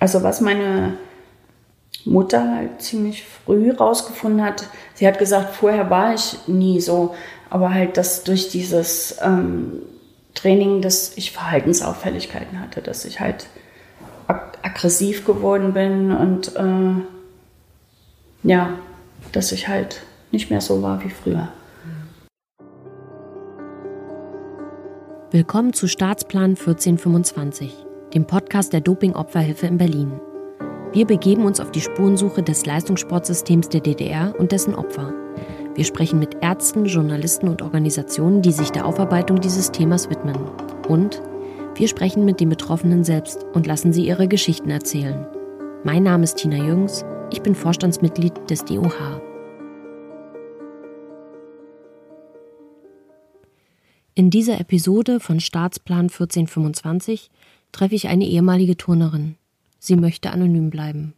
Also was meine Mutter halt ziemlich früh rausgefunden hat, sie hat gesagt, vorher war ich nie so, aber halt, dass durch dieses ähm, Training, dass ich Verhaltensauffälligkeiten hatte, dass ich halt ag aggressiv geworden bin und äh, ja, dass ich halt nicht mehr so war wie früher. Willkommen zu Staatsplan 1425, dem Podcast der Doping-Opferhilfe in Berlin. Wir begeben uns auf die Spurensuche des Leistungssportsystems der DDR und dessen Opfer. Wir sprechen mit Ärzten, Journalisten und Organisationen, die sich der Aufarbeitung dieses Themas widmen. Und wir sprechen mit den Betroffenen selbst und lassen sie ihre Geschichten erzählen. Mein Name ist Tina Jüngs, ich bin Vorstandsmitglied des DOH. In dieser Episode von Staatsplan 1425 treffe ich eine ehemalige Turnerin. Sie möchte anonym bleiben.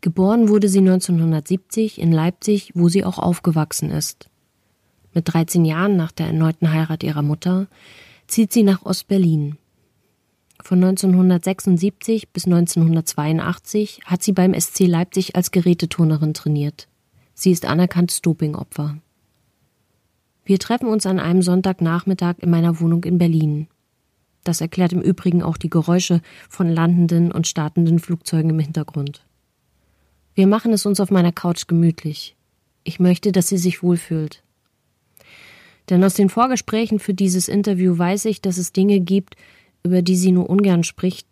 Geboren wurde sie 1970 in Leipzig, wo sie auch aufgewachsen ist. Mit 13 Jahren nach der erneuten Heirat ihrer Mutter zieht sie nach Ostberlin. Von 1976 bis 1982 hat sie beim SC Leipzig als Geräteturnerin trainiert. Sie ist anerkanntes Dopingopfer. Wir treffen uns an einem Sonntagnachmittag in meiner Wohnung in Berlin. Das erklärt im Übrigen auch die Geräusche von landenden und startenden Flugzeugen im Hintergrund. Wir machen es uns auf meiner Couch gemütlich. Ich möchte, dass sie sich wohlfühlt. Denn aus den Vorgesprächen für dieses Interview weiß ich, dass es Dinge gibt, über die sie nur ungern spricht,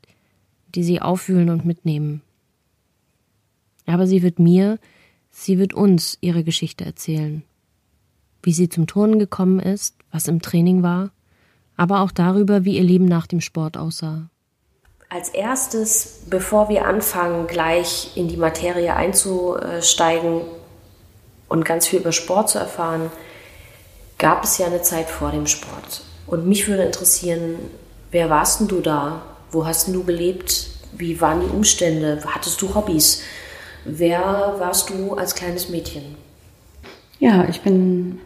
die sie auffühlen und mitnehmen. Aber sie wird mir, sie wird uns ihre Geschichte erzählen. Wie sie zum Turnen gekommen ist, was im Training war, aber auch darüber, wie ihr Leben nach dem Sport aussah. Als erstes, bevor wir anfangen, gleich in die Materie einzusteigen und ganz viel über Sport zu erfahren, gab es ja eine Zeit vor dem Sport. Und mich würde interessieren, wer warst denn du da? Wo hast denn du gelebt? Wie waren die Umstände? Hattest du Hobbys? Wer warst du als kleines Mädchen? Ja, ich bin,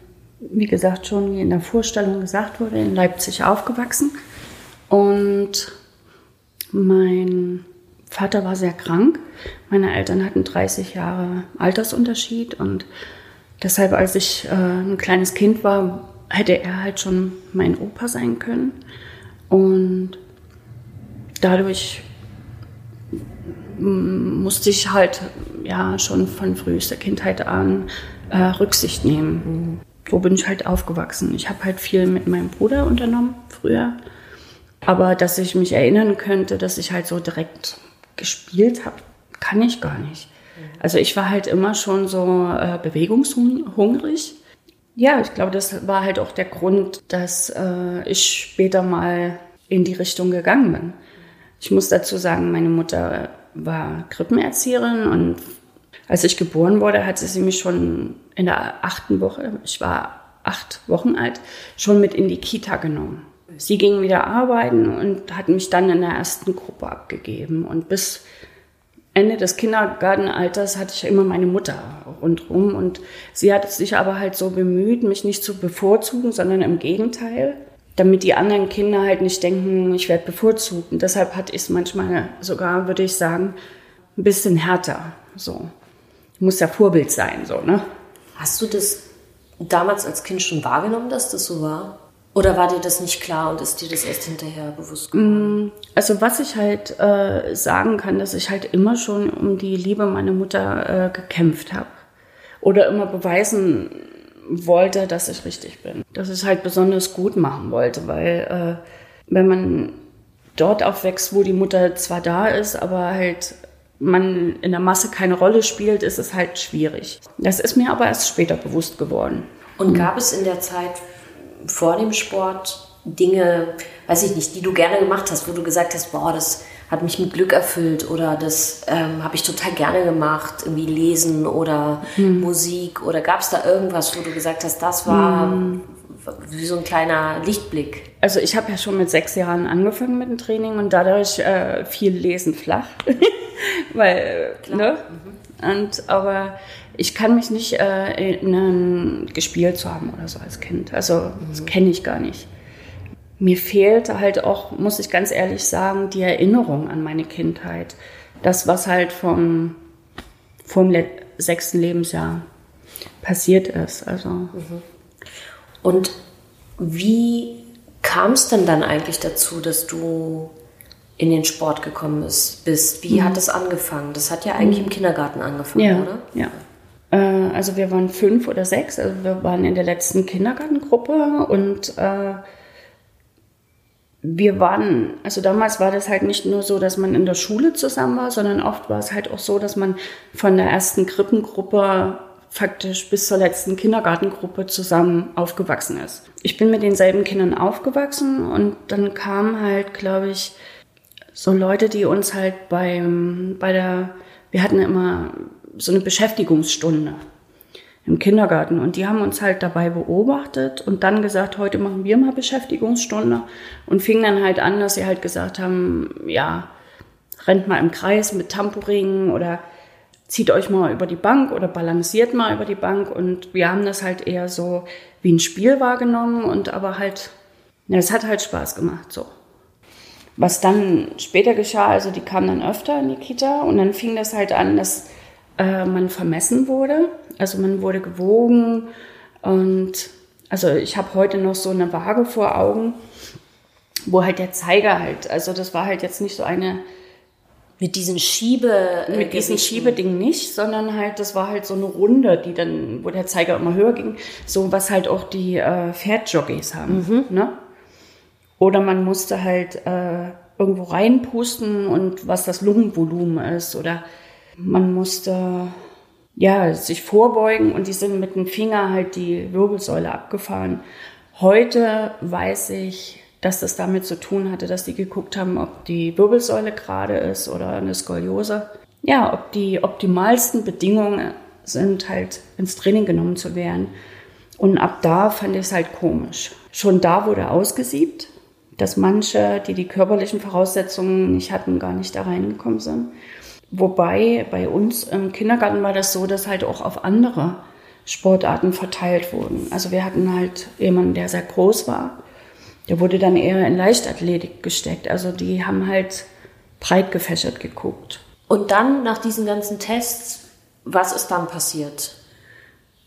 wie gesagt, schon wie in der Vorstellung gesagt wurde, in Leipzig aufgewachsen. Und mein Vater war sehr krank. Meine Eltern hatten 30 Jahre Altersunterschied und deshalb, als ich äh, ein kleines Kind war, hätte er halt schon mein Opa sein können. Und dadurch musste ich halt ja schon von frühester Kindheit an äh, Rücksicht nehmen. So bin ich halt aufgewachsen. Ich habe halt viel mit meinem Bruder unternommen früher. Aber dass ich mich erinnern könnte, dass ich halt so direkt gespielt habe, kann ich gar nicht. Also ich war halt immer schon so äh, bewegungshungrig. Ja, ich glaube, das war halt auch der Grund, dass äh, ich später mal in die Richtung gegangen bin. Ich muss dazu sagen, meine Mutter war Krippenerzieherin und als ich geboren wurde, hatte sie mich schon in der achten Woche, ich war acht Wochen alt, schon mit in die Kita genommen. Sie ging wieder arbeiten und hat mich dann in der ersten Gruppe abgegeben. Und bis Ende des Kindergartenalters hatte ich immer meine Mutter rundherum. Und sie hat sich aber halt so bemüht, mich nicht zu bevorzugen, sondern im Gegenteil, damit die anderen Kinder halt nicht denken, ich werde bevorzugt. Und deshalb hatte ich es manchmal sogar, würde ich sagen, ein bisschen härter. So. Muss ja Vorbild sein, so, ne? Hast du das damals als Kind schon wahrgenommen, dass das so war? Oder war dir das nicht klar und ist dir das erst hinterher bewusst geworden? Mm, also was ich halt äh, sagen kann, dass ich halt immer schon um die Liebe meiner Mutter äh, gekämpft habe. Oder immer beweisen wollte, dass ich richtig bin. Dass ich es halt besonders gut machen wollte, weil äh, wenn man dort aufwächst, wo die Mutter zwar da ist, aber halt man in der Masse keine Rolle spielt, ist es halt schwierig. Das ist mir aber erst später bewusst geworden. Und gab es in der Zeit vor dem Sport Dinge, weiß ich nicht, die du gerne gemacht hast, wo du gesagt hast, boah, das hat mich mit Glück erfüllt oder das ähm, habe ich total gerne gemacht, irgendwie lesen oder hm. Musik oder gab es da irgendwas, wo du gesagt hast, das war hm. Wie so ein kleiner Lichtblick? Also ich habe ja schon mit sechs Jahren angefangen mit dem Training und dadurch äh, viel Lesen flach, weil, Klar. ne? Mhm. Und, aber ich kann mich nicht äh, erinnern, gespielt zu haben oder so als Kind. Also, das mhm. kenne ich gar nicht. mir fehlte halt auch, muss ich ganz ehrlich sagen, die Erinnerung an meine Kindheit. Das, was halt vom, vom sechsten Lebensjahr passiert ist. Also. Mhm. Und wie kam es denn dann eigentlich dazu, dass du in den Sport gekommen bist? Wie mhm. hat es angefangen? Das hat ja eigentlich mhm. im Kindergarten angefangen, ja, oder? Ja. Äh, also wir waren fünf oder sechs, also wir waren in der letzten Kindergartengruppe und äh, wir waren, also damals war das halt nicht nur so, dass man in der Schule zusammen war, sondern oft war es halt auch so, dass man von der ersten Krippengruppe faktisch bis zur letzten Kindergartengruppe zusammen aufgewachsen ist. Ich bin mit denselben Kindern aufgewachsen und dann kamen halt, glaube ich, so Leute, die uns halt beim, bei der, wir hatten immer so eine Beschäftigungsstunde im Kindergarten und die haben uns halt dabei beobachtet und dann gesagt, heute machen wir mal Beschäftigungsstunde und fingen dann halt an, dass sie halt gesagt haben, ja, rennt mal im Kreis mit Tamporingen oder zieht euch mal über die Bank oder balanciert mal über die Bank. Und wir haben das halt eher so wie ein Spiel wahrgenommen und aber halt, ja, es hat halt Spaß gemacht, so. Was dann später geschah, also die kamen dann öfter in die Kita und dann fing das halt an, dass äh, man vermessen wurde. Also man wurde gewogen und also ich habe heute noch so eine Waage vor Augen, wo halt der Zeiger halt, also das war halt jetzt nicht so eine mit diesen Schiebe. Äh, mit diesen Schiebeding nicht, sondern halt, das war halt so eine Runde, die dann, wo der Zeiger immer höher ging. So was halt auch die äh, Pferdjockeys haben. Mhm. Ne? Oder man musste halt äh, irgendwo reinpusten und was das Lungenvolumen ist. Oder man musste ja sich vorbeugen und die sind mit dem Finger halt die Wirbelsäule abgefahren. Heute weiß ich, dass das damit zu tun hatte, dass die geguckt haben, ob die Wirbelsäule gerade ist oder eine Skoliose. Ja, ob die optimalsten Bedingungen sind, halt ins Training genommen zu werden. Und ab da fand ich es halt komisch. Schon da wurde ausgesiebt, dass manche, die die körperlichen Voraussetzungen nicht hatten, gar nicht da reingekommen sind. Wobei bei uns im Kindergarten war das so, dass halt auch auf andere Sportarten verteilt wurden. Also wir hatten halt jemanden, der sehr groß war der wurde dann eher in Leichtathletik gesteckt. Also die haben halt breit gefächert geguckt. Und dann nach diesen ganzen Tests, was ist dann passiert?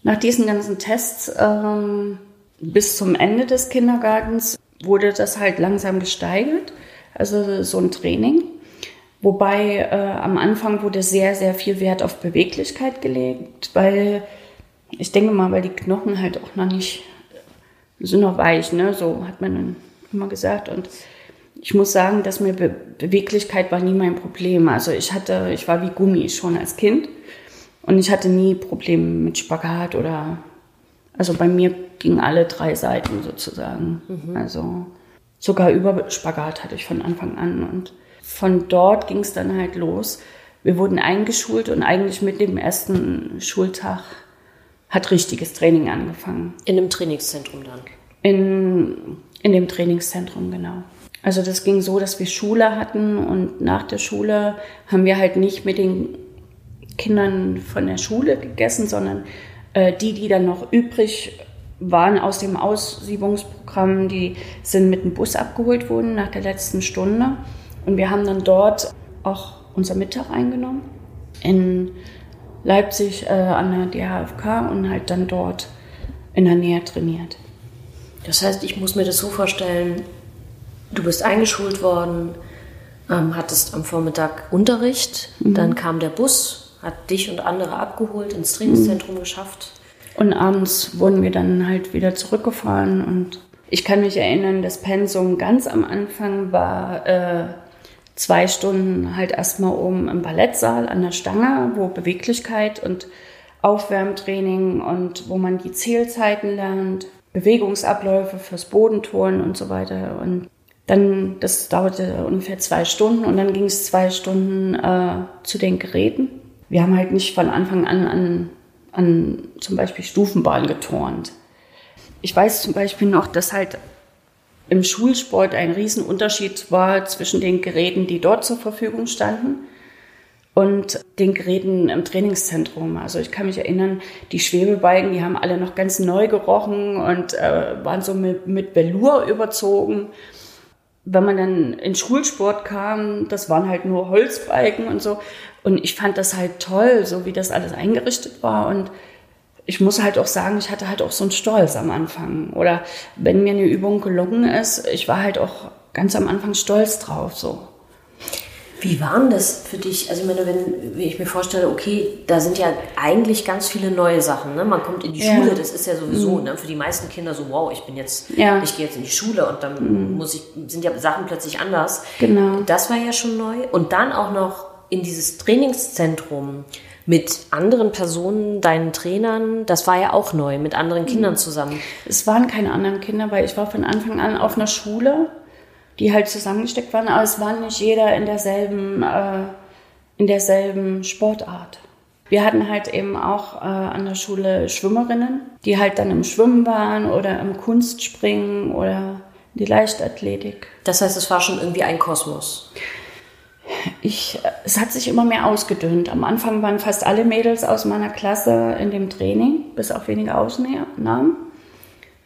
Nach diesen ganzen Tests ähm, bis zum Ende des Kindergartens wurde das halt langsam gesteigert. Also so ein Training. Wobei äh, am Anfang wurde sehr, sehr viel Wert auf Beweglichkeit gelegt, weil ich denke mal, weil die Knochen halt auch noch nicht sind noch weich, ne? So hat man dann immer gesagt. Und ich muss sagen, dass mir Be Beweglichkeit war nie mein Problem. Also ich hatte, ich war wie Gummi schon als Kind und ich hatte nie Probleme mit Spagat oder, also bei mir gingen alle drei Seiten sozusagen. Mhm. Also sogar über Spagat hatte ich von Anfang an und von dort ging es dann halt los. Wir wurden eingeschult und eigentlich mit dem ersten Schultag hat richtiges Training angefangen. In einem Trainingszentrum dann? In, in dem Trainingszentrum, genau. Also das ging so, dass wir Schule hatten und nach der Schule haben wir halt nicht mit den Kindern von der Schule gegessen, sondern äh, die, die dann noch übrig waren aus dem Aussiebungsprogramm, die sind mit dem Bus abgeholt worden nach der letzten Stunde. Und wir haben dann dort auch unser Mittag eingenommen. In Leipzig äh, an der DHFK und halt dann dort in der Nähe trainiert. Das heißt, ich muss mir das so vorstellen, du bist eingeschult worden, ähm, hattest am Vormittag Unterricht, mhm. dann kam der Bus, hat dich und andere abgeholt, ins Trainingszentrum mhm. geschafft. Und abends wurden wir dann halt wieder zurückgefahren und ich kann mich erinnern, das Pensum ganz am Anfang war äh, zwei Stunden halt erstmal oben im Ballettsaal an der Stange, wo Beweglichkeit und Aufwärmtraining und wo man die Zählzeiten lernt, Bewegungsabläufe fürs Bodenturnen und so weiter. Und dann, das dauerte ungefähr zwei Stunden und dann ging es zwei Stunden äh, zu den Geräten. Wir haben halt nicht von Anfang an an, an zum Beispiel Stufenbahn geturnt. Ich weiß zum Beispiel noch, dass halt im Schulsport ein Riesenunterschied war zwischen den Geräten, die dort zur Verfügung standen und den Geräten im Trainingszentrum. Also ich kann mich erinnern, die Schwebebalken, die haben alle noch ganz neu gerochen und äh, waren so mit, mit Velour überzogen. Wenn man dann in Schulsport kam, das waren halt nur Holzbalken und so. Und ich fand das halt toll, so wie das alles eingerichtet war. Und ich muss halt auch sagen, ich hatte halt auch so einen Stolz am Anfang. Oder wenn mir eine Übung gelungen ist, ich war halt auch ganz am Anfang stolz drauf, so. Wie war denn das für dich? Also, ich meine, wenn, wenn ich mir vorstelle, okay, da sind ja eigentlich ganz viele neue Sachen. Ne? Man kommt in die ja. Schule, das ist ja sowieso mhm. ne, für die meisten Kinder so, wow, ich bin jetzt, ja. ich gehe jetzt in die Schule und dann mhm. muss ich, sind ja Sachen plötzlich anders. Genau. Das war ja schon neu. Und dann auch noch in dieses Trainingszentrum mit anderen Personen, deinen Trainern, das war ja auch neu, mit anderen mhm. Kindern zusammen. Es waren keine anderen Kinder, weil ich war von Anfang an auf einer Schule die halt zusammengesteckt waren, aber es war nicht jeder in derselben, äh, in derselben Sportart. Wir hatten halt eben auch äh, an der Schule Schwimmerinnen, die halt dann im Schwimmen waren oder im Kunstspringen oder die Leichtathletik. Das heißt, es war schon irgendwie ein Kosmos. Ich, es hat sich immer mehr ausgedünnt. Am Anfang waren fast alle Mädels aus meiner Klasse in dem Training, bis auf wenige Ausnahmen.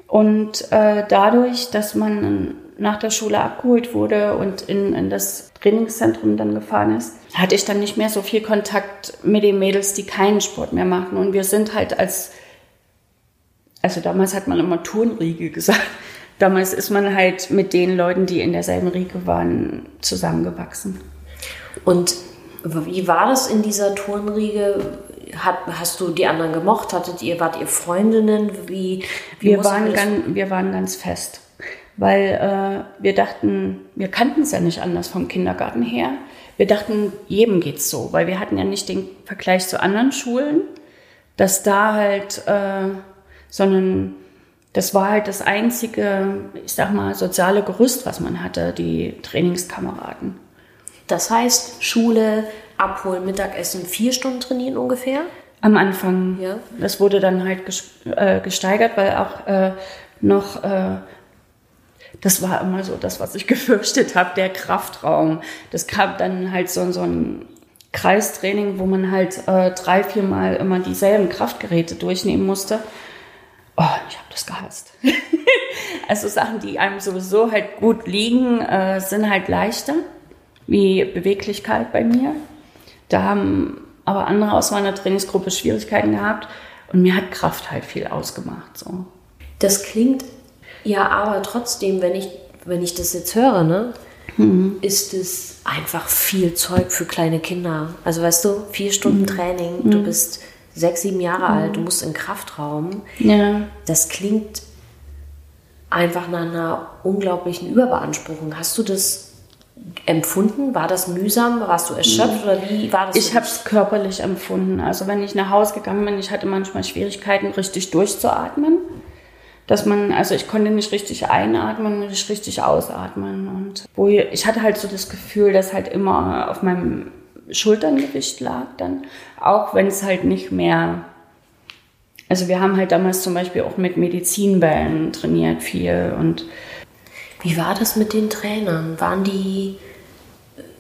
Und äh, dadurch, dass man nach der Schule abgeholt wurde und in, in das Trainingszentrum dann gefahren ist, hatte ich dann nicht mehr so viel Kontakt mit den Mädels, die keinen Sport mehr machen. Und wir sind halt als, also damals hat man immer Turnriege gesagt. Damals ist man halt mit den Leuten, die in derselben Riege waren, zusammengewachsen. Und wie war das in dieser Turnriege? Hat, hast du die anderen gemocht? Hattet ihr, wart ihr Freundinnen? Wie, wie wir, waren ganz, wir waren ganz fest weil äh, wir dachten, wir kannten es ja nicht anders vom Kindergarten her. Wir dachten, jedem geht's so, weil wir hatten ja nicht den Vergleich zu anderen Schulen, dass da halt, äh, sondern das war halt das einzige, ich sag mal, soziale Gerüst, was man hatte, die Trainingskameraden. Das heißt, Schule, abholen, Mittagessen, vier Stunden trainieren ungefähr? Am Anfang. Ja. Das wurde dann halt äh, gesteigert, weil auch äh, noch äh, das war immer so das, was ich gefürchtet habe, der Kraftraum. Das gab dann halt so, so ein Kreistraining, wo man halt äh, drei, vier Mal immer dieselben Kraftgeräte durchnehmen musste. Oh, ich habe das gehasst. also Sachen, die einem sowieso halt gut liegen, äh, sind halt leichter, wie Beweglichkeit bei mir. Da haben aber andere aus meiner Trainingsgruppe Schwierigkeiten gehabt und mir hat Kraft halt viel ausgemacht. So. Das klingt ja, aber trotzdem, wenn ich, wenn ich das jetzt höre, ne, mhm. ist es einfach viel Zeug für kleine Kinder. Also weißt du, vier Stunden mhm. Training, mhm. du bist sechs, sieben Jahre mhm. alt, du musst in Kraftraum. Ja. Das klingt einfach nach einer unglaublichen Überbeanspruchung. Hast du das empfunden? War das mühsam? Warst du erschöpft oder wie war das? Ich habe es körperlich empfunden. Also wenn ich nach Hause gegangen bin, ich hatte manchmal Schwierigkeiten, richtig durchzuatmen dass man, also ich konnte nicht richtig einatmen, nicht richtig ausatmen. Und wo ich, hatte halt so das Gefühl, dass halt immer auf meinem Schulterngewicht lag dann, auch wenn es halt nicht mehr, also wir haben halt damals zum Beispiel auch mit Medizinbällen trainiert viel und wie war das mit den Trainern? Waren die,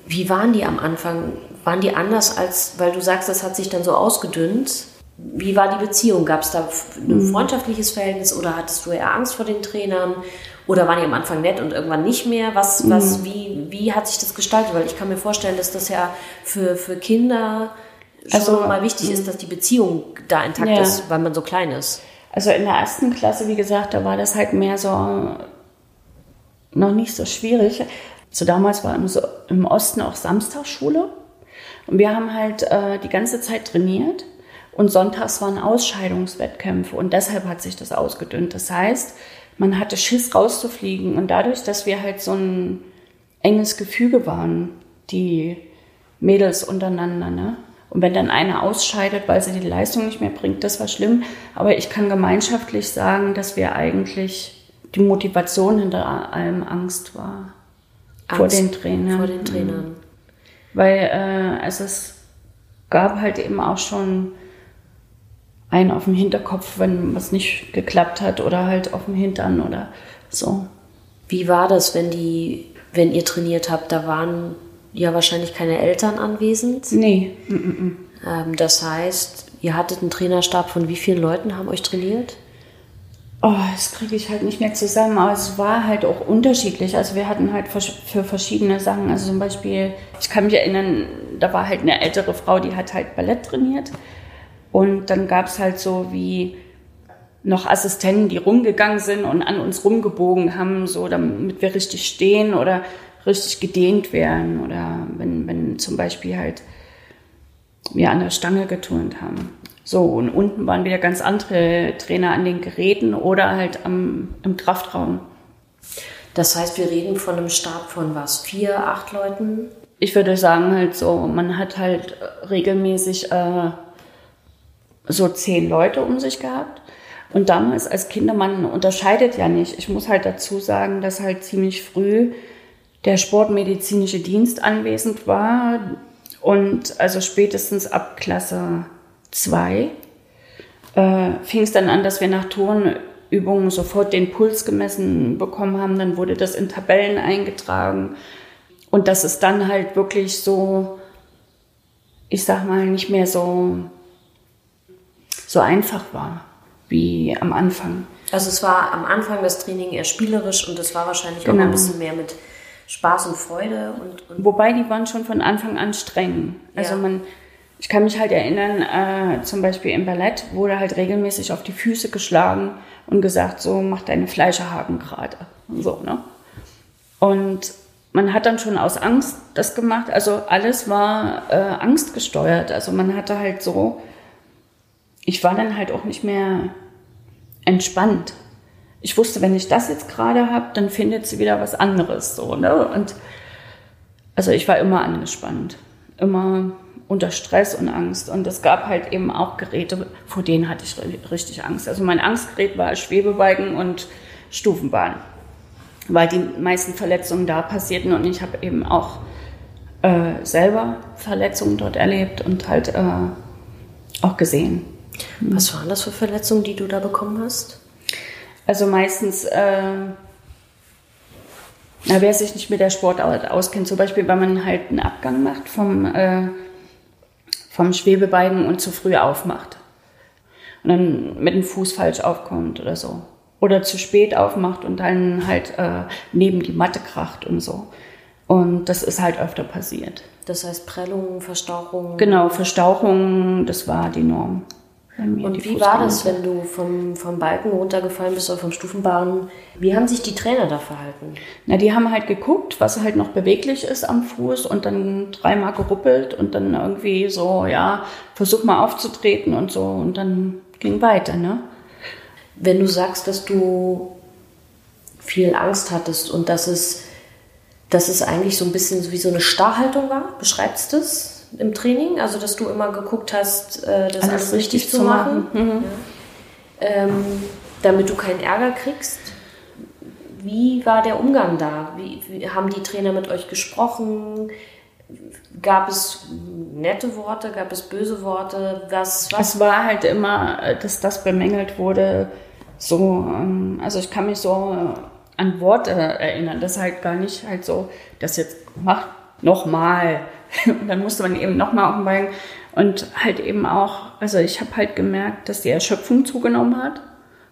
wie waren die am Anfang? Waren die anders als, weil du sagst, das hat sich dann so ausgedünnt? Wie war die Beziehung? Gab es da ein mhm. freundschaftliches Verhältnis oder hattest du eher Angst vor den Trainern? Oder waren die am Anfang nett und irgendwann nicht mehr? Was, was, mhm. wie, wie hat sich das gestaltet? Weil ich kann mir vorstellen, dass das ja für, für Kinder schon also, mal wichtig ist, mhm. dass die Beziehung da intakt ja. ist, weil man so klein ist. Also in der ersten Klasse, wie gesagt, da war das halt mehr so noch nicht so schwierig. So damals war im, Osten auch Samstagsschule. Und wir haben halt äh, die ganze Zeit trainiert. Und sonntags waren Ausscheidungswettkämpfe und deshalb hat sich das ausgedünnt. Das heißt, man hatte Schiss rauszufliegen und dadurch, dass wir halt so ein enges Gefüge waren, die Mädels untereinander, ne? Und wenn dann eine ausscheidet, weil sie die Leistung nicht mehr bringt, das war schlimm. Aber ich kann gemeinschaftlich sagen, dass wir eigentlich die Motivation hinter allem Angst war. Angst vor den Trainern. Vor den Trainern. Weil äh, also es gab halt eben auch schon einen auf dem Hinterkopf, wenn was nicht geklappt hat oder halt auf dem Hintern oder so. Wie war das, wenn die, wenn ihr trainiert habt, da waren ja wahrscheinlich keine Eltern anwesend. Nee. Mm -mm. Ähm, das heißt, ihr hattet einen Trainerstab von wie vielen Leuten haben euch trainiert? Oh, das kriege ich halt nicht mehr zusammen, aber es war halt auch unterschiedlich. Also wir hatten halt für verschiedene Sachen, also zum Beispiel, ich kann mich erinnern, da war halt eine ältere Frau, die hat halt Ballett trainiert. Und dann gab es halt so wie noch Assistenten, die rumgegangen sind und an uns rumgebogen haben, so damit wir richtig stehen oder richtig gedehnt werden. Oder wenn, wenn zum Beispiel halt wir an der Stange geturnt haben. So, und unten waren wieder ganz andere Trainer an den Geräten oder halt am, im Kraftraum. Das heißt, wir reden von einem Stab von was? Vier, acht Leuten? Ich würde sagen, halt so, man hat halt regelmäßig äh, so zehn Leute um sich gehabt. Und damals als Kinder, man unterscheidet ja nicht. Ich muss halt dazu sagen, dass halt ziemlich früh der sportmedizinische Dienst anwesend war. Und also spätestens ab Klasse 2 äh, fing es dann an, dass wir nach Turnübungen sofort den Puls gemessen bekommen haben. Dann wurde das in Tabellen eingetragen. Und dass es dann halt wirklich so, ich sag mal, nicht mehr so, so einfach war wie am Anfang. Also es war am Anfang das Training eher spielerisch und es war wahrscheinlich genau. auch ein bisschen mehr mit Spaß und Freude. Und, und Wobei die waren schon von Anfang an streng. Also ja. man, ich kann mich halt erinnern, äh, zum Beispiel im Ballett wurde halt regelmäßig auf die Füße geschlagen und gesagt, so mach deine Fleischerhaken gerade. Und so, ne? Und man hat dann schon aus Angst das gemacht. Also alles war äh, angstgesteuert. Also man hatte halt so, ich war dann halt auch nicht mehr entspannt. Ich wusste, wenn ich das jetzt gerade habe, dann findet sie wieder was anderes. So, ne? Und also ich war immer angespannt. Immer unter Stress und Angst. Und es gab halt eben auch Geräte, vor denen hatte ich richtig Angst. Also mein Angstgerät war Schwebebalken und Stufenbahn, weil die meisten Verletzungen da passierten und ich habe eben auch äh, selber Verletzungen dort erlebt und halt äh, auch gesehen. Was waren das für Verletzungen, die du da bekommen hast? Also meistens, äh, wer sich nicht mit der Sportart auskennt, zum Beispiel, weil man halt einen Abgang macht vom äh, vom Schwebebalken und zu früh aufmacht. Und dann mit dem Fuß falsch aufkommt oder so. Oder zu spät aufmacht und dann halt äh, neben die Matte kracht und so. Und das ist halt öfter passiert. Das heißt Prellungen, Verstauchungen? Genau, Verstauchungen, das war die Norm. Und wie war das, wenn du vom, vom Balken runtergefallen bist oder vom Stufenbahn? Wie haben sich die Trainer da verhalten? Na, die haben halt geguckt, was halt noch beweglich ist am Fuß und dann dreimal geruppelt und dann irgendwie so, ja, versuch mal aufzutreten und so und dann ging weiter, ne? Wenn du sagst, dass du viel Angst hattest und dass es, dass es eigentlich so ein bisschen wie so eine Starrhaltung war, beschreibst du das? Im Training? Also, dass du immer geguckt hast, äh, das alles, alles richtig, richtig, zu machen, machen. Mhm. Ja. Ähm, damit du keinen Ärger kriegst. Wie war der Umgang da? Wie, wie, haben die Trainer mit euch gesprochen? Gab es nette Worte? Gab es böse Worte? Was, was? Es war halt immer, dass das bemängelt wurde. So, ähm, also ich kann mich so an Worte erinnern. Das halt gar nicht halt so, das jetzt macht nochmal und dann musste man eben nochmal auf den Balken. Und halt eben auch, also ich habe halt gemerkt, dass die Erschöpfung zugenommen hat,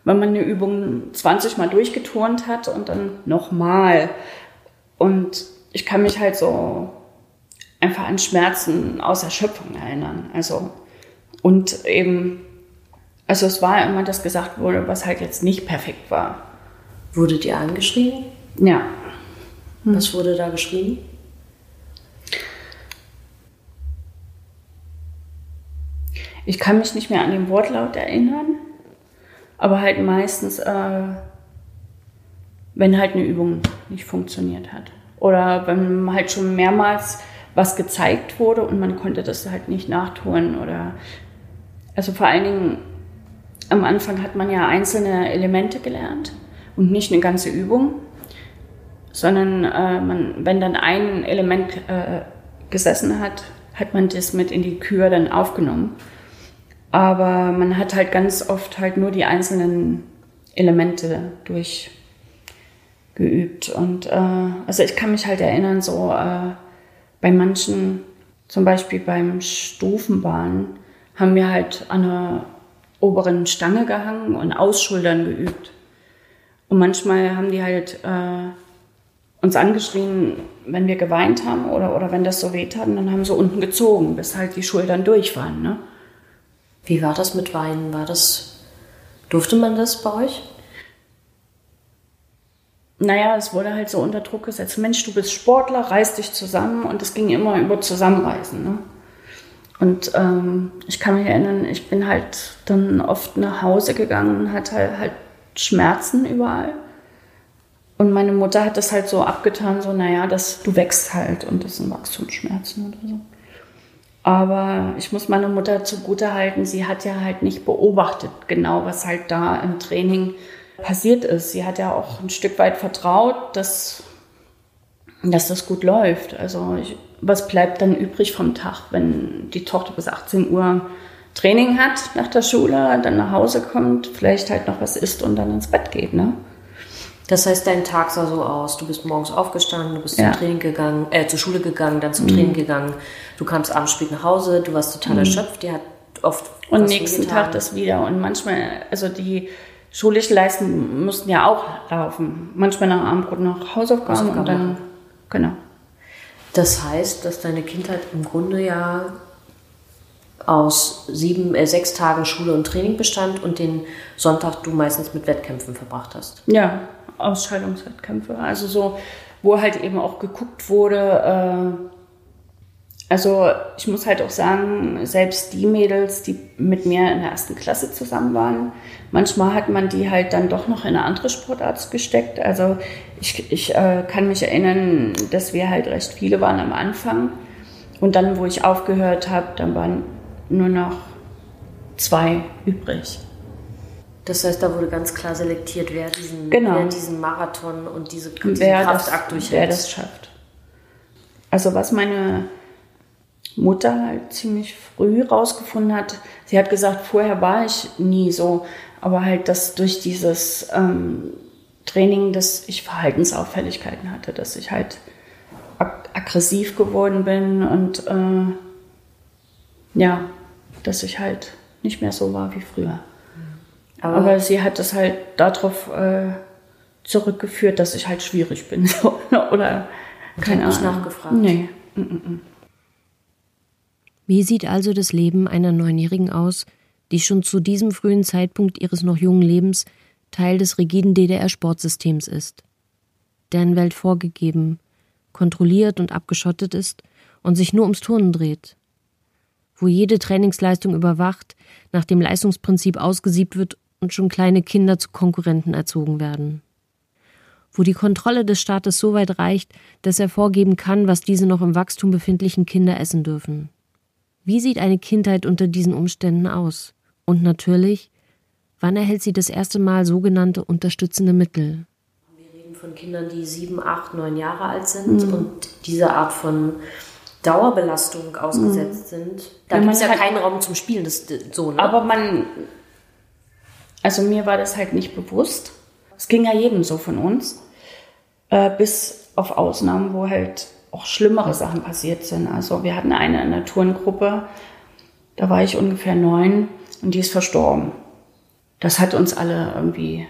weil man eine Übung 20 Mal durchgeturnt hat und dann nochmal. Und ich kann mich halt so einfach an Schmerzen aus Erschöpfung erinnern. Also, und eben, also es war immer, dass gesagt wurde, was halt jetzt nicht perfekt war. Wurde dir angeschrieben? Ja. Hm. Was wurde da geschrieben? Ich kann mich nicht mehr an den Wortlaut erinnern, aber halt meistens, äh, wenn halt eine Übung nicht funktioniert hat. Oder wenn halt schon mehrmals was gezeigt wurde und man konnte das halt nicht nachtun oder also vor allen Dingen am Anfang hat man ja einzelne Elemente gelernt und nicht eine ganze Übung, sondern äh, man, wenn dann ein Element äh, gesessen hat, hat man das mit in die Kür dann aufgenommen. Aber man hat halt ganz oft halt nur die einzelnen Elemente durchgeübt. Und äh, also ich kann mich halt erinnern, so äh, bei manchen, zum Beispiel beim Stufenbahn, haben wir halt an der oberen Stange gehangen und Ausschultern geübt. Und manchmal haben die halt äh, uns angeschrien, wenn wir geweint haben oder, oder wenn das so weh tat, dann haben sie unten gezogen, bis halt die Schultern durch waren. Ne? Wie war das mit Weinen? War das, durfte man das bei euch? Naja, es wurde halt so unter Druck gesetzt. Mensch, du bist Sportler, reiß dich zusammen und es ging immer über Zusammenreißen. Ne? Und ähm, ich kann mich erinnern, ich bin halt dann oft nach Hause gegangen und hatte halt, halt Schmerzen überall. Und meine Mutter hat das halt so abgetan, so, naja, das, du wächst halt und das sind Wachstumsschmerzen oder so. Aber ich muss meine Mutter zugute halten, sie hat ja halt nicht beobachtet, genau was halt da im Training passiert ist. Sie hat ja auch ein Stück weit vertraut, dass, dass das gut läuft. Also ich, was bleibt dann übrig vom Tag, wenn die Tochter bis 18 Uhr Training hat nach der Schule, dann nach Hause kommt, vielleicht halt noch was isst und dann ins Bett geht, ne? Das heißt, dein Tag sah so aus. Du bist morgens aufgestanden, du bist ja. zum Training gegangen, äh, zur Schule gegangen, dann zum mhm. Training gegangen. Du kamst abends spät nach Hause, du warst total mhm. erschöpft, dir hat oft. Und nächsten Tag das wieder. Und manchmal, also die schulischen Leisten mussten ja auch laufen. Manchmal nach Abendbrot noch Hausaufgaben, Hausaufgaben und dann, genau. Das heißt, dass deine Kindheit im Grunde ja aus sieben, äh, sechs Tagen Schule und Training bestand und den Sonntag du meistens mit Wettkämpfen verbracht hast. Ja, Ausscheidungswettkämpfe. Also so, wo halt eben auch geguckt wurde. Äh, also ich muss halt auch sagen, selbst die Mädels, die mit mir in der ersten Klasse zusammen waren, manchmal hat man die halt dann doch noch in eine andere Sportart gesteckt. Also ich, ich äh, kann mich erinnern, dass wir halt recht viele waren am Anfang. Und dann, wo ich aufgehört habe, dann waren nur noch zwei übrig. Das heißt, da wurde ganz klar selektiert, wer diesen, genau. wer diesen Marathon und diese, diesen wer Kraftakt durchhält. Wer das schafft. Also was meine Mutter halt ziemlich früh rausgefunden hat, sie hat gesagt, vorher war ich nie so, aber halt, dass durch dieses ähm, Training, dass ich Verhaltensauffälligkeiten hatte, dass ich halt ag aggressiv geworden bin und äh, ja, dass ich halt nicht mehr so war wie früher. Aber, Aber sie hat das halt darauf äh, zurückgeführt, dass ich halt schwierig bin. Oder keine Ahnung. nicht nachgefragt. Nee. Mm, mm -mm. Wie sieht also das Leben einer Neunjährigen aus, die schon zu diesem frühen Zeitpunkt ihres noch jungen Lebens Teil des rigiden DDR-Sportsystems ist? Deren Welt vorgegeben, kontrolliert und abgeschottet ist und sich nur ums Turnen dreht. Wo jede Trainingsleistung überwacht, nach dem Leistungsprinzip ausgesiebt wird und schon kleine Kinder zu Konkurrenten erzogen werden. Wo die Kontrolle des Staates so weit reicht, dass er vorgeben kann, was diese noch im Wachstum befindlichen Kinder essen dürfen. Wie sieht eine Kindheit unter diesen Umständen aus? Und natürlich, wann erhält sie das erste Mal sogenannte unterstützende Mittel? Wir reden von Kindern, die sieben, acht, neun Jahre alt sind mhm. und diese Art von Dauerbelastung ausgesetzt mhm. sind. Da gibt es ja keinen Raum zum Spielen, das so. Ne? Aber man also mir war das halt nicht bewusst. Es ging ja jedem so von uns, äh, bis auf Ausnahmen, wo halt auch schlimmere Sachen passiert sind. Also wir hatten eine in der Turngruppe, da war ich ungefähr neun und die ist verstorben. Das hat uns alle irgendwie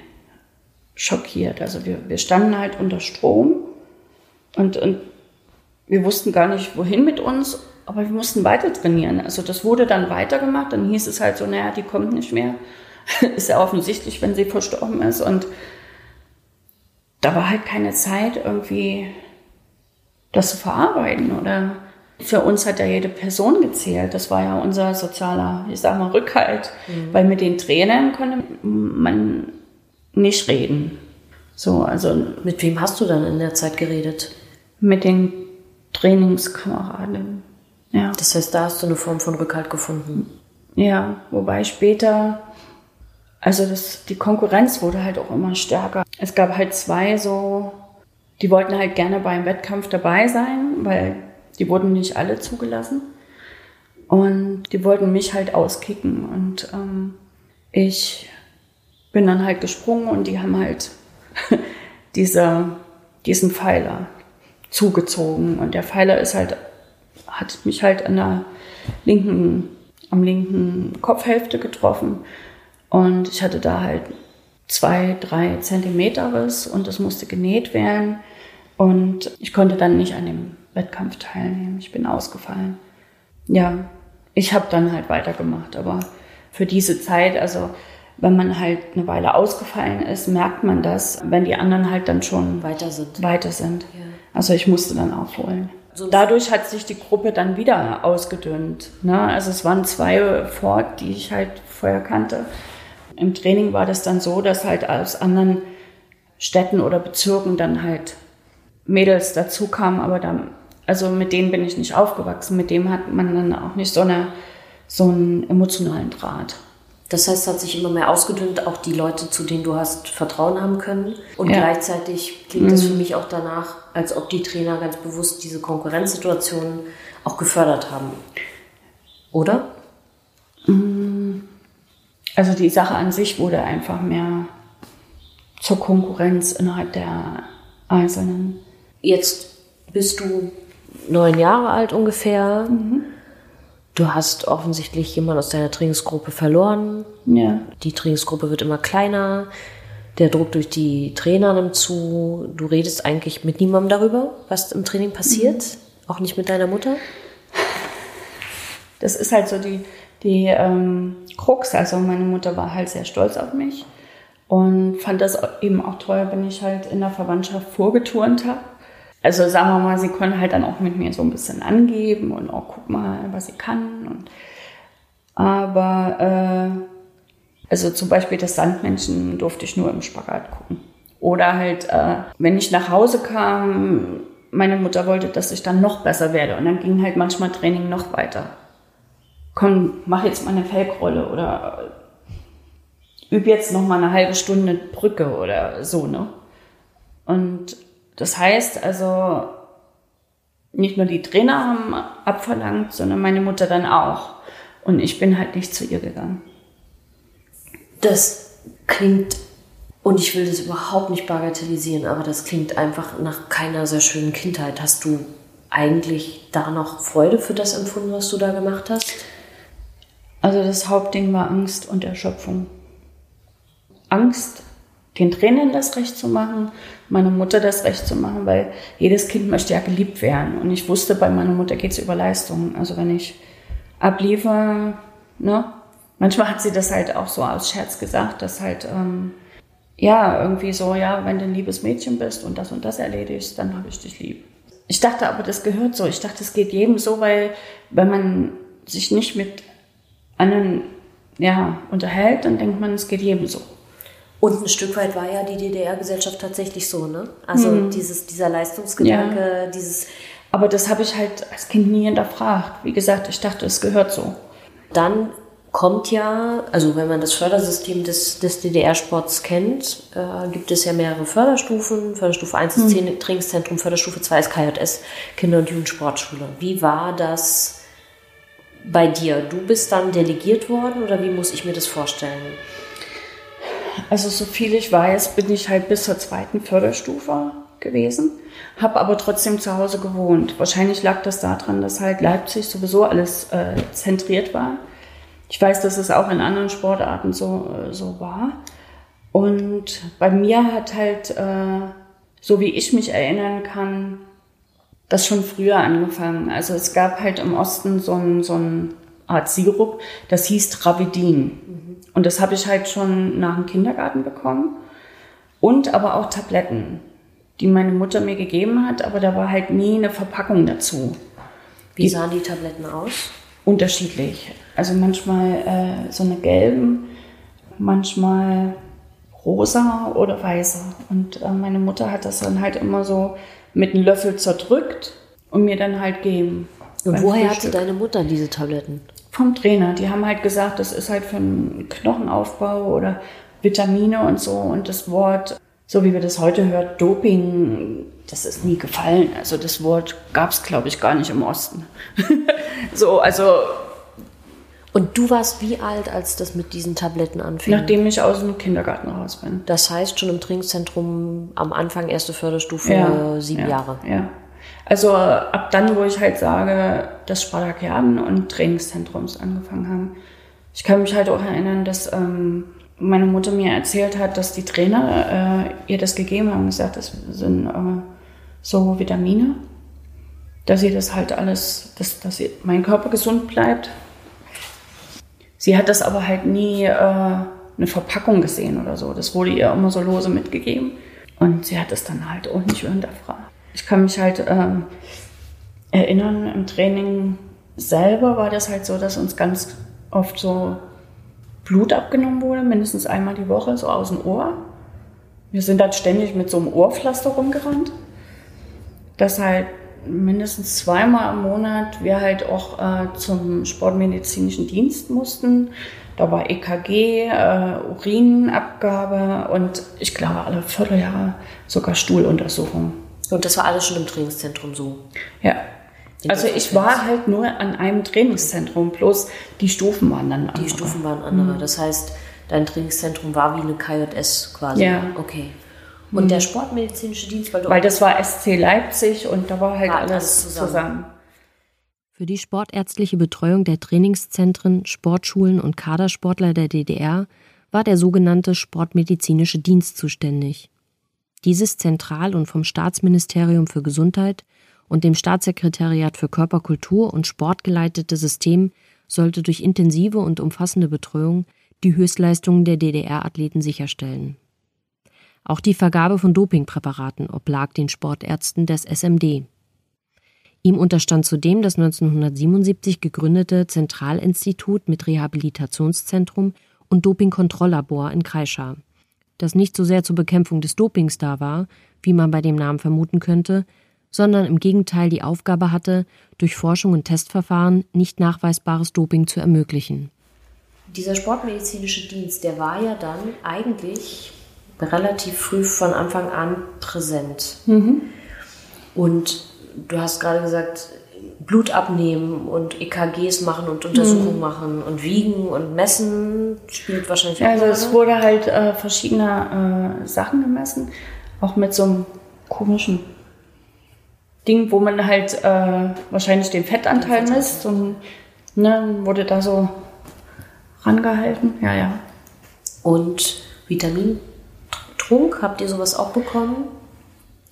schockiert. Also wir, wir standen halt unter Strom und, und wir wussten gar nicht, wohin mit uns, aber wir mussten weiter trainieren. Also das wurde dann weitergemacht, dann hieß es halt so, naja, die kommt nicht mehr. ist ja offensichtlich, wenn sie verstorben ist. Und da war halt keine Zeit, irgendwie das zu verarbeiten. Oder für uns hat ja jede Person gezählt. Das war ja unser sozialer, ich sag mal, Rückhalt. Mhm. Weil mit den Trainern konnte man nicht reden. So, also. Mit wem hast du dann in der Zeit geredet? Mit den Trainingskameraden. Ja. Das heißt, da hast du eine Form von Rückhalt gefunden. Ja, wobei später also das, die Konkurrenz wurde halt auch immer stärker. Es gab halt zwei so, die wollten halt gerne beim Wettkampf dabei sein, weil die wurden nicht alle zugelassen. Und die wollten mich halt auskicken. Und ähm, ich bin dann halt gesprungen und die haben halt diese, diesen Pfeiler zugezogen. Und der Pfeiler ist halt hat mich halt an der linken, am linken Kopfhälfte getroffen. Und ich hatte da halt zwei, drei Zentimeter Riss und das musste genäht werden. Und ich konnte dann nicht an dem Wettkampf teilnehmen. Ich bin ausgefallen. Ja, ich habe dann halt weitergemacht, aber für diese Zeit, also wenn man halt eine Weile ausgefallen ist, merkt man das, wenn die anderen halt dann schon weiter sind. Weiter sind. Ja. Also ich musste dann aufholen. Dadurch hat sich die Gruppe dann wieder ausgedünnt. Ne? Also es waren zwei fort, die ich halt vorher kannte. Im Training war das dann so, dass halt aus anderen Städten oder Bezirken dann halt Mädels dazu kamen, aber dann, also mit denen bin ich nicht aufgewachsen. Mit dem hat man dann auch nicht so, eine, so einen emotionalen Draht. Das heißt, es hat sich immer mehr ausgedünnt, auch die Leute, zu denen du hast Vertrauen haben können. Und ja. gleichzeitig klingt es mhm. für mich auch danach, als ob die Trainer ganz bewusst diese Konkurrenzsituationen auch gefördert haben. Oder? Mhm. Also die Sache an sich wurde einfach mehr zur Konkurrenz innerhalb der Einzelnen. Jetzt bist du neun Jahre alt ungefähr. Mhm. Du hast offensichtlich jemanden aus deiner Trainingsgruppe verloren. Ja. Die Trainingsgruppe wird immer kleiner. Der Druck durch die Trainer nimmt zu. Du redest eigentlich mit niemandem darüber, was im Training passiert. Mhm. Auch nicht mit deiner Mutter. Das ist halt so die, die ähm, Krux. Also meine Mutter war halt sehr stolz auf mich und fand das eben auch toll, wenn ich halt in der Verwandtschaft vorgeturnt habe also sagen wir mal, sie können halt dann auch mit mir so ein bisschen angeben und auch oh, guck mal, was sie kann. Und, aber äh, also zum Beispiel das Sandmenschen durfte ich nur im Spagat gucken. Oder halt, äh, wenn ich nach Hause kam, meine Mutter wollte, dass ich dann noch besser werde. Und dann ging halt manchmal Training noch weiter. Komm, mach jetzt mal eine Felgrolle oder üb jetzt noch mal eine halbe Stunde Brücke oder so, ne? Und das heißt also, nicht nur die Trainer haben abverlangt, sondern meine Mutter dann auch. Und ich bin halt nicht zu ihr gegangen. Das klingt, und ich will das überhaupt nicht bagatellisieren, aber das klingt einfach nach keiner sehr schönen Kindheit. Hast du eigentlich da noch Freude für das empfunden, was du da gemacht hast? Also das Hauptding war Angst und Erschöpfung. Angst den Trainern das Recht zu machen, meiner Mutter das Recht zu machen, weil jedes Kind möchte ja geliebt werden. Und ich wusste, bei meiner Mutter geht es über Leistung. Also wenn ich abliefere, ne? Manchmal hat sie das halt auch so aus Scherz gesagt, dass halt, ähm, ja, irgendwie so, ja, wenn du ein liebes Mädchen bist und das und das erledigst, dann habe ich dich lieb. Ich dachte aber, das gehört so. Ich dachte, es geht jedem so, weil wenn man sich nicht mit anderen ja, unterhält, dann denkt man, es geht jedem so. Und ein Stück weit war ja die DDR-Gesellschaft tatsächlich so, ne? Also mhm. dieses, dieser Leistungsgedanke, ja. dieses. Aber das habe ich halt als Kind nie hinterfragt. Wie gesagt, ich dachte, es gehört so. Dann kommt ja, also wenn man das Fördersystem des, des DDR-Sports kennt, äh, gibt es ja mehrere Förderstufen. Förderstufe 1 ist mhm. Trainingszentrum, Förderstufe 2 ist KJS, Kinder- und Jugendsportschule. Wie war das bei dir? Du bist dann delegiert worden oder wie muss ich mir das vorstellen? Also so viel ich weiß, bin ich halt bis zur zweiten Förderstufe gewesen, habe aber trotzdem zu Hause gewohnt. Wahrscheinlich lag das daran, dass halt Leipzig sowieso alles äh, zentriert war. Ich weiß, dass es auch in anderen Sportarten so, äh, so war. Und bei mir hat halt, äh, so wie ich mich erinnern kann, das schon früher angefangen. Also es gab halt im Osten so ein, so ein Art Sirup, das hieß Travidin. Mhm. Und das habe ich halt schon nach dem Kindergarten bekommen. Und aber auch Tabletten, die meine Mutter mir gegeben hat, aber da war halt nie eine Verpackung dazu. Wie sahen die Tabletten aus? Unterschiedlich. Also manchmal äh, so eine gelben, manchmal rosa oder weiße. Und äh, meine Mutter hat das dann halt immer so mit einem Löffel zerdrückt und mir dann halt geben. Und woher Frühstück. hatte deine Mutter diese Tabletten? Vom Trainer. Die haben halt gesagt, das ist halt für einen Knochenaufbau oder Vitamine und so. Und das Wort, so wie wir das heute hören, Doping, das ist nie gefallen. Also das Wort gab es, glaube ich, gar nicht im Osten. so, also. Und du warst wie alt, als das mit diesen Tabletten anfing? Nachdem ich aus dem Kindergarten raus bin. Das heißt schon im Trainingszentrum am Anfang erste Förderstufe ja, sieben ja, Jahre. Ja. Also ab dann, wo ich halt sage, dass Spartakiaden und Trainingszentrums angefangen haben. Ich kann mich halt auch erinnern, dass ähm, meine Mutter mir erzählt hat, dass die Trainer äh, ihr das gegeben haben und gesagt, das sind äh, so Vitamine, dass sie das halt alles, dass, dass mein Körper gesund bleibt. Sie hat das aber halt nie äh, eine Verpackung gesehen oder so. Das wurde ihr immer so lose mitgegeben. Und sie hat es dann halt auch nicht hinterfragt. Ich kann mich halt ähm, erinnern, im Training selber war das halt so, dass uns ganz oft so Blut abgenommen wurde, mindestens einmal die Woche, so aus dem Ohr. Wir sind dann ständig mit so einem Ohrpflaster rumgerannt. Dass halt mindestens zweimal im Monat wir halt auch äh, zum sportmedizinischen Dienst mussten. Da war EKG, äh, Urinabgabe und ich glaube alle Vierteljahre sogar Stuhluntersuchung. Und das war alles schon im Trainingszentrum so? Ja. Also ich war halt nur an einem Trainingszentrum, bloß die Stufen waren dann andere. Die Stufen waren andere. Mhm. Das heißt, dein Trainingszentrum war wie eine KJS quasi. Ja. Okay. Und mhm. der sportmedizinische Dienst, weil du Weil das war SC Leipzig und da war halt war alles, alles zusammen. zusammen. Für die sportärztliche Betreuung der Trainingszentren, Sportschulen und Kadersportler der DDR war der sogenannte Sportmedizinische Dienst zuständig. Dieses zentral und vom Staatsministerium für Gesundheit und dem Staatssekretariat für Körperkultur und Sport geleitete System sollte durch intensive und umfassende Betreuung die Höchstleistungen der DDR-Athleten sicherstellen. Auch die Vergabe von Dopingpräparaten oblag den Sportärzten des SMD. Ihm unterstand zudem das 1977 gegründete Zentralinstitut mit Rehabilitationszentrum und Dopingkontrolllabor in Kreischa, das nicht so sehr zur Bekämpfung des Dopings da war, wie man bei dem Namen vermuten könnte, sondern im Gegenteil die Aufgabe hatte, durch Forschung und Testverfahren nicht nachweisbares Doping zu ermöglichen. Dieser sportmedizinische Dienst, der war ja dann eigentlich relativ früh von Anfang an präsent. Mhm. Und du hast gerade gesagt, Blut abnehmen und EKGs machen und Untersuchungen mhm. machen und wiegen und messen spielt wahrscheinlich auch Also es wurde halt äh, verschiedene äh, Sachen gemessen, auch mit so einem komischen Ding, wo man halt äh, wahrscheinlich den Fettanteil misst und ne, wurde da so rangehalten. Ja, ja. Und Vitamintrunk, habt ihr sowas auch bekommen?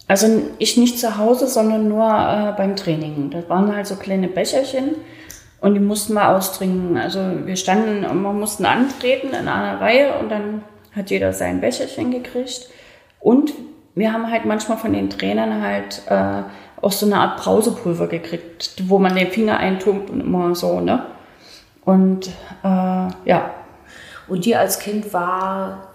Also ich nicht zu Hause, sondern nur äh, beim Training. Das waren halt so kleine Becherchen und die mussten wir austrinken. Also wir standen, wir mussten antreten in einer Reihe und dann hat jeder sein Becherchen gekriegt. Und wir haben halt manchmal von den Trainern halt äh, auch so eine Art Brausepulver gekriegt, wo man den Finger eintunkt und immer so, ne? Und äh, ja. Und dir als Kind war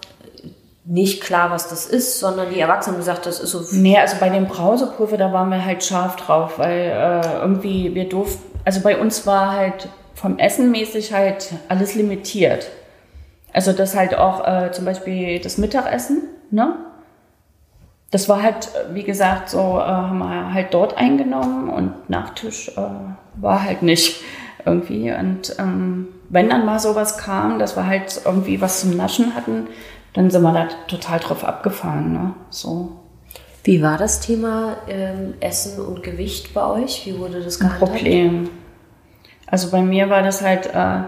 nicht klar, was das ist, sondern die Erwachsenen gesagt, das ist so. Nee, also bei dem Brausepulver, da waren wir halt scharf drauf, weil äh, irgendwie wir durften, also bei uns war halt vom Essen mäßig halt alles limitiert. Also das halt auch äh, zum Beispiel das Mittagessen, ne? Das war halt, wie gesagt, so äh, haben wir halt dort eingenommen und Nachtisch äh, war halt nicht irgendwie. Und ähm, wenn dann mal sowas kam, dass wir halt irgendwie was zum Naschen hatten, dann sind wir da total drauf abgefahren. Ne? So. Wie war das Thema ähm, Essen und Gewicht bei euch? Wie wurde das gehandhabt? Ein Problem. Also bei mir war das halt äh,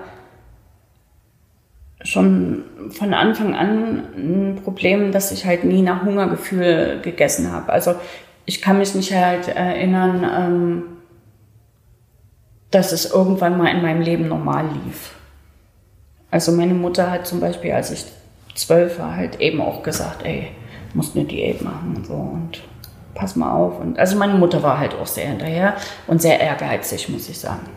schon von Anfang an ein Problem, dass ich halt nie nach Hungergefühl gegessen habe. Also ich kann mich nicht halt erinnern, ähm, dass es irgendwann mal in meinem Leben normal lief. Also meine Mutter hat zum Beispiel, als ich zwölf war, halt eben auch gesagt, ey, musst eine Diät machen und so und pass mal auf. Und also meine Mutter war halt auch sehr hinterher und sehr ehrgeizig, muss ich sagen.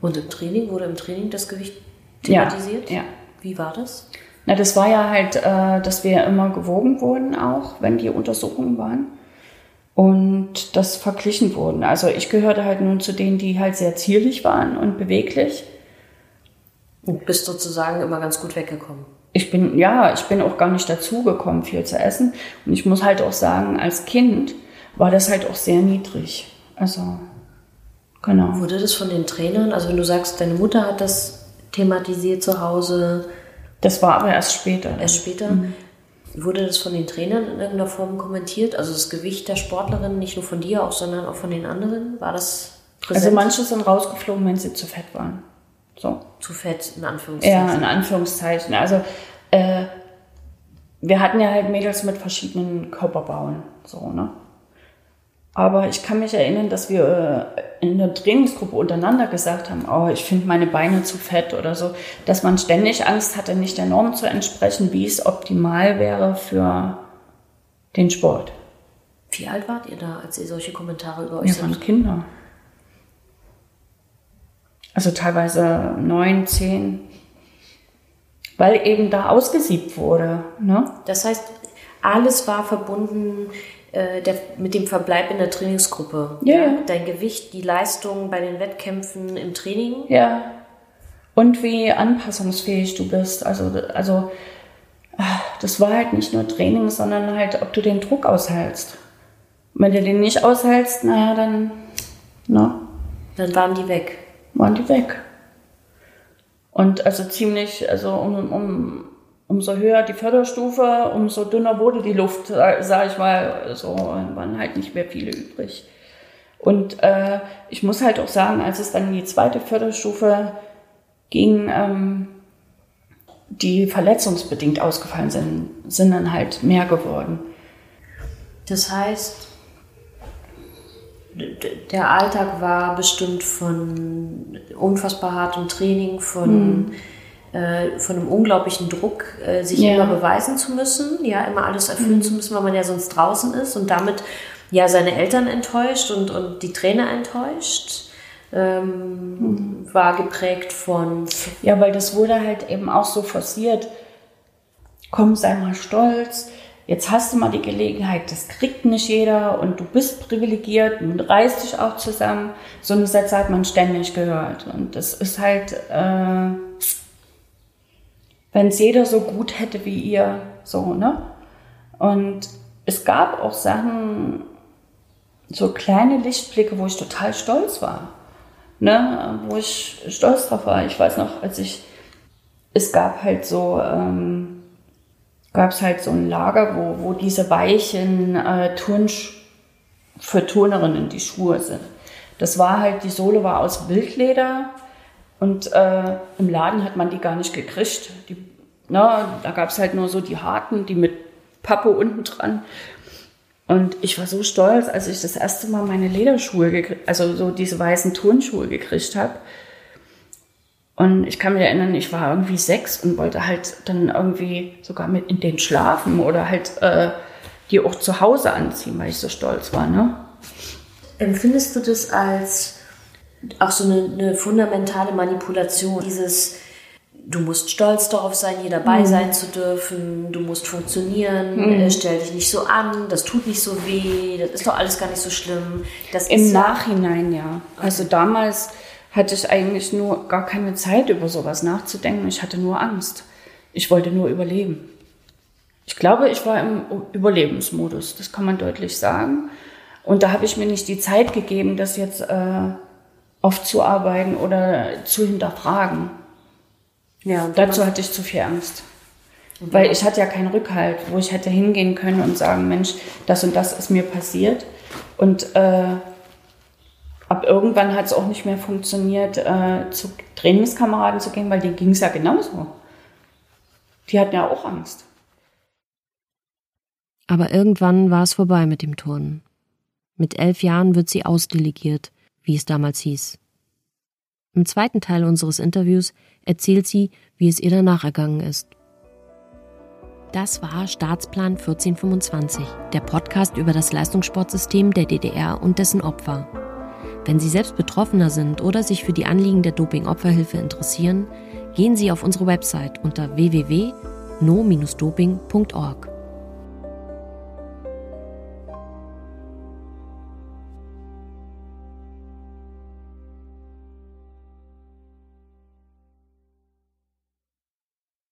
Und im Training, wurde im Training das Gewicht thematisiert? Ja. ja. Wie war das? Na, das war ja halt, äh, dass wir immer gewogen wurden auch, wenn die Untersuchungen waren. Und das verglichen wurden. Also ich gehörte halt nun zu denen, die halt sehr zierlich waren und beweglich. Und bist sozusagen immer ganz gut weggekommen ich bin, ja, ich bin auch gar nicht dazu gekommen, viel zu essen. Und ich muss halt auch sagen, als Kind war das halt auch sehr niedrig. Also, genau. Wurde das von den Trainern, also wenn du sagst, deine Mutter hat das thematisiert zu Hause? Das war aber erst später. Erst später? Mhm. Wurde das von den Trainern in irgendeiner Form kommentiert? Also das Gewicht der Sportlerin, nicht nur von dir auch, sondern auch von den anderen? War das präsent? Also manche sind rausgeflogen, wenn sie zu fett waren. So. Zu fett, in Anführungszeichen. Ja, in Anführungszeichen. Also äh, wir hatten ja halt Mädels mit verschiedenen Körperbauen. So, ne? Aber ich kann mich erinnern, dass wir äh, in der Trainingsgruppe untereinander gesagt haben, oh, ich finde meine Beine zu fett oder so, dass man ständig Angst hatte, nicht der Norm zu entsprechen, wie es optimal wäre für den Sport. Wie alt wart ihr da, als ihr solche Kommentare über euch Wir waren Kinder. Also teilweise neun, zehn. Weil eben da ausgesiebt wurde. Ne? Das heißt, alles war verbunden äh, der, mit dem Verbleib in der Trainingsgruppe. Ja. ja. Dein Gewicht, die Leistung bei den Wettkämpfen im Training. Ja. Und wie anpassungsfähig du bist. Also, also ah, das war halt nicht nur Training, sondern halt, ob du den Druck aushältst. wenn du den nicht aushältst, naja, dann, na. Dann waren die weg. Waren die weg. Und also ziemlich, also um, um umso höher die Förderstufe, umso dünner wurde die Luft, sage ich mal. So waren halt nicht mehr viele übrig. Und äh, ich muss halt auch sagen, als es dann in die zweite Förderstufe ging, ähm, die verletzungsbedingt ausgefallen sind, sind dann halt mehr geworden. Das heißt, der Alltag war bestimmt von unfassbar hartem Training, von hm äh, von einem unglaublichen Druck, äh, sich ja. immer beweisen zu müssen, ja, immer alles erfüllen mhm. zu müssen, weil man ja sonst draußen ist und damit ja seine Eltern enttäuscht und, und die Trainer enttäuscht. Ähm, mhm. war geprägt von. Ja, weil das wurde halt eben auch so forciert. Komm, sei mal stolz. Jetzt hast du mal die Gelegenheit, das kriegt nicht jeder und du bist privilegiert und reißt dich auch zusammen. So eine Sätze hat man ständig gehört. Und das ist halt, äh, wenn es jeder so gut hätte wie ihr, so, ne? Und es gab auch Sachen, so kleine Lichtblicke, wo ich total stolz war, ne? Wo ich stolz drauf war. Ich weiß noch, als ich, es gab halt so, ähm, gab es halt so ein Lager, wo, wo diese weichen äh, Turn für Turnerinnen die Schuhe sind. Das war halt, die Sohle war aus Wildleder und äh, im Laden hat man die gar nicht gekriegt. Die, na, ne, da gab es halt nur so die harten, die mit Pappe unten dran. Und ich war so stolz, als ich das erste Mal meine Lederschuhe, also so diese weißen Turnschuhe gekriegt habe. Und ich kann mich erinnern, ich war irgendwie sechs und wollte halt dann irgendwie sogar mit in den schlafen oder halt äh, die auch zu Hause anziehen, weil ich so stolz war. Ne? Empfindest du das als auch so eine, eine fundamentale Manipulation, dieses du musst stolz darauf sein, hier dabei mhm. sein zu dürfen, du musst funktionieren, mhm. äh, stell dich nicht so an, das tut nicht so weh, das ist doch alles gar nicht so schlimm. Das Im Nachhinein ja. Also damals hatte ich eigentlich nur gar keine Zeit über sowas nachzudenken, ich hatte nur Angst. Ich wollte nur überleben. Ich glaube, ich war im Überlebensmodus, das kann man deutlich sagen. Und da habe ich mir nicht die Zeit gegeben, das jetzt äh, aufzuarbeiten oder zu hinterfragen. Ja, dazu hatte ich zu viel Angst. Mhm. Weil ich hatte ja keinen Rückhalt, wo ich hätte hingehen können und sagen, Mensch, das und das ist mir passiert. Und äh, ab irgendwann hat es auch nicht mehr funktioniert, äh, zu Trainingskameraden zu gehen, weil denen ging es ja genauso. Die hatten ja auch Angst. Aber irgendwann war es vorbei mit dem Turnen. Mit elf Jahren wird sie ausdelegiert, wie es damals hieß. Im zweiten Teil unseres Interviews erzählt sie, wie es ihr danach ergangen ist. Das war Staatsplan 1425, der Podcast über das Leistungssportsystem der DDR und dessen Opfer. Wenn Sie selbst Betroffener sind oder sich für die Anliegen der Doping-Opferhilfe interessieren, gehen Sie auf unsere Website unter www.no-doping.org.